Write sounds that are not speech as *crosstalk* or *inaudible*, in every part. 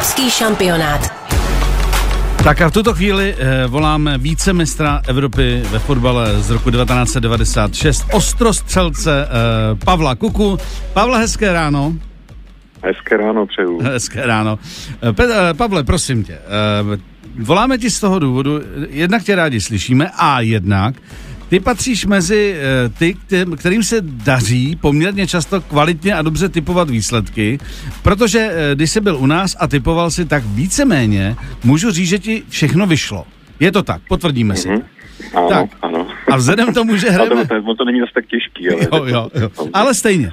Český šampionát. Tak a v tuto chvíli eh, voláme vícemistra Evropy ve fotbale z roku 1996, ostrostřelce eh, Pavla Kuku. Pavla, hezké ráno. Hezké ráno přeju. *laughs* Hezké ráno. Eh, Pe- Pavle, prosím tě, eh, voláme ti z toho důvodu, jednak tě rádi slyšíme a jednak ty patříš mezi eh, ty, kte- kterým se daří poměrně často kvalitně a dobře typovat výsledky, protože eh, když jsi byl u nás a typoval si tak víceméně, můžu říct, že ti všechno vyšlo. Je to tak, potvrdíme si. Mhm. Ano, Tak. ano. A vzhledem k tomu, že hrajeme... to, to, není zase tak těžký, ale... Jo, jo, jo. Ale stejně. E,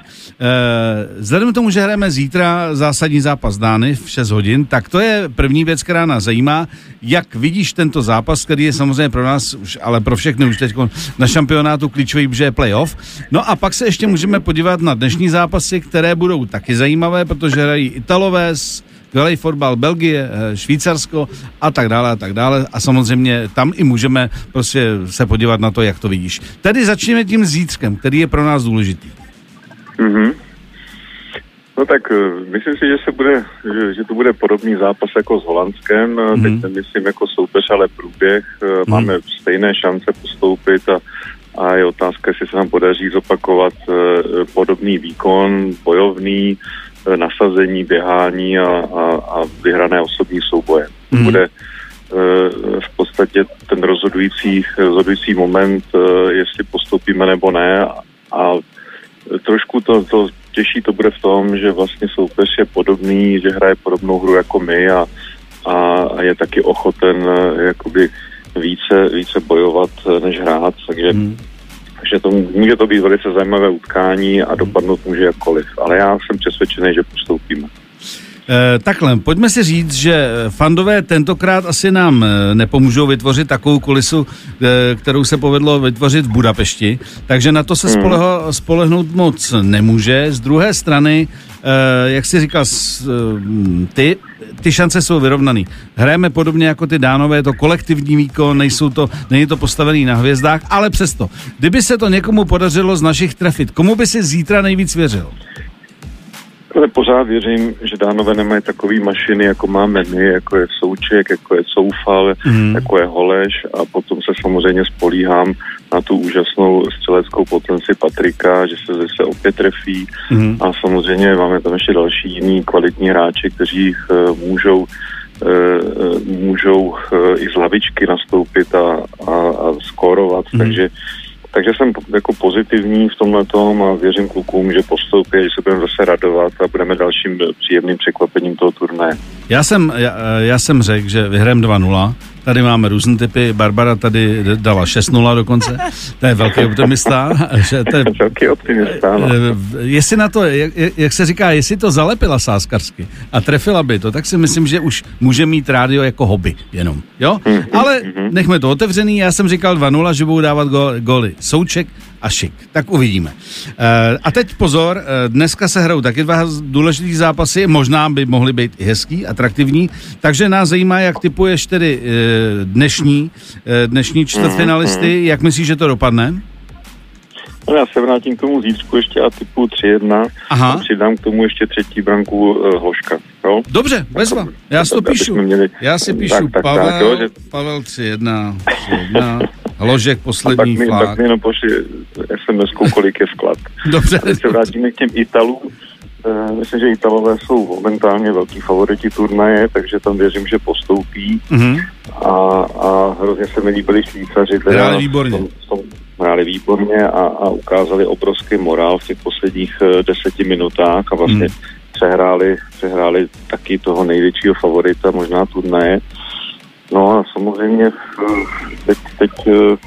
vzhledem k tomu, že hrajeme zítra zásadní zápas Dány v 6 hodin, tak to je první věc, která nás zajímá. Jak vidíš tento zápas, který je samozřejmě pro nás, už, ale pro všechny už teď na šampionátu klíčový, protože je playoff. No a pak se ještě můžeme podívat na dnešní zápasy, které budou taky zajímavé, protože hrají Italové s skvělý fotbal Belgie, eh, Švýcarsko a tak dále a tak dále. A samozřejmě tam i můžeme prostě se podívat na to, jak to vidíš. Tedy začněme tím zítřkem, který je pro nás důležitý. Mhm. No tak eh, myslím si, že se bude, že, že to bude podobný zápas jako s Holandskem. Mhm. Mm. Teď nemyslím jako soupeř, ale průběh. Mm. Máme stejné šance postoupit a, a je otázka, jestli se nám podaří zopakovat podobný výkon, bojovný, nasazení, běhání a, a, a vyhrané osobní souboje. Mhm. Mm. Bude eh, v podstatě ten rozhodující, rozhodující moment, eh, jestli postoupíme nebo ne a, trošku to, to těžší to bude v tom, že vlastně soupeř je podobný, že hraje podobnou hru jako my a, a, a je taky ochoten eh, jakoby více, více bojovat, eh, než hrát, takže Hmm. Takže to může to být velice zajímavé utkání a dopadnout může jakkoliv. Ale já jsem přesvědčený, že postoupíme. E, takhle, pojďme si říct, že eh, fandové tentokrát asi nám eh, nepomůžou vytvořit takovou kulisu, eh, kterou se povedlo vytvořit v Budapešti, takže na to se spoleho, spolehnout moc nemůže. Z druhé strany, eh, jak jsi říkal, eh, ty, ty šance jsou vyrovnaný. Hrajeme podobně jako ty dánové, je to kolektivní výkon, nejsou to, není to postavený na hvězdách, ale přesto, kdyby se to někomu podařilo z našich trefit, komu by si zítra nejvíc věřil? Ale pořád věřím, že dánové nemají takový mašiny, jako máme my, jako je Souček, jako je Coufal, Mhm. jako je Holeš a potom se samozřejmě spolíhám na tu úžasnou střeleckou potenci Patrika, že se zase opět trefí Mhm. a samozřejmě máme tam ještě další jiný kvalitní hráči, kteří eh, můžou eh, eh, můžou i z lavičky nastoupit a, a, a skórovat, Mhm. takže takže jsem jako pozitivní v tomhle tom a věřím klukům, že postoupí, že se budeme zase radovat a budeme dalším příjemným překvapením toho turnaje. Já jsem, já, já jsem řekl, že vyhrajeme 2-0. Tady máme různé typy. Barbara tady dala 6-0 dokonce. To je velký optimista. Že to je, Velký optimista, no. eh, jestli na to, jak, jak se říká, jestli to zalepila sáskarsky a trefila by to, tak si myslím, že už může mít rádio jako hobby jenom. Jo? Ale nechme to otevřený. Já jsem říkal 2-0, že budou dávat go, goly. Souček a šik. Tak uvidíme. Eh, A teď pozor, eh, dneska se hrajou taky dva důležitý zápasy, možná by mohly být i hezký, atraktivní, takže nás zajímá, jak typuješ tedy eh, dnešní, dnešní čtvrtfinalisty, jak myslíš, že to dopadne? no. Já se vrátím k tomu zítřku ještě a typu 3-1 Aha. a přidám k tomu ještě třetí branku uh, Hloška. Jo? Dobře, bezva, já si to píšu. měli- Já si píšu Tak, tak, Pavel, tak, jo, že- Pavel 3-1, 3-1, *laughs* Hložek A tak poslední mi, tak flák. mi jenom pošli SMS-kou, kolik je vklad. *laughs* Dobře, Teď se vrátíme k těm Italům. Eh, Myslím, že Italové jsou momentálně velký favoriti turnaje, takže tam věřím, že postoupí. Mhm. A, a hrozně se mi líbili Švýcaři. Hráli výborně. Hráli výborně a, a ukázali obrovský morál v těch posledních eh, deseti minutách a vlastně Hmm. přehráli, přehráli taky toho největšího favorita, možná turnaje. No a samozřejmě eh, teď, teď eh,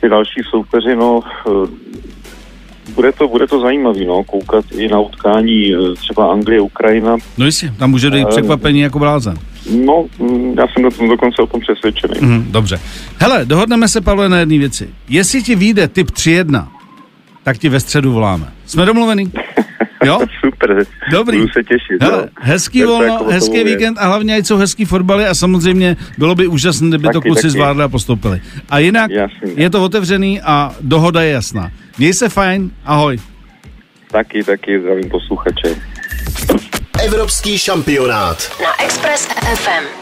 ty další soupeři, no eh, bude to, bude to zajímavý, no, koukat i na utkání eh, třeba Anglie, Ukrajina. no jistě, tam může dojít překvapení jako blázen. No, mm, já jsem na tom dokonce o tom přesvědčený. Mhm, dobře. Hele, dohodneme se, Pavle, na jedné věci. Jestli ti vyjde typ 3-1, tak ti ve středu voláme. Jsme domluvený? Jo? *laughs* Super, Dobrý. budu se těšit. Hele, no. hezký to volno, jako hezký víkend a hlavně ať jsou hezký fotbaly a samozřejmě bylo by úžasné, kdyby to Taky, kluci taky. zvládli a postoupili. A jinak Jasně. je to otevřený a dohoda je jasná. Měj se fajn, ahoj. Taky, taky zdravím posluchače. Evropský šampionát. Na Express FM.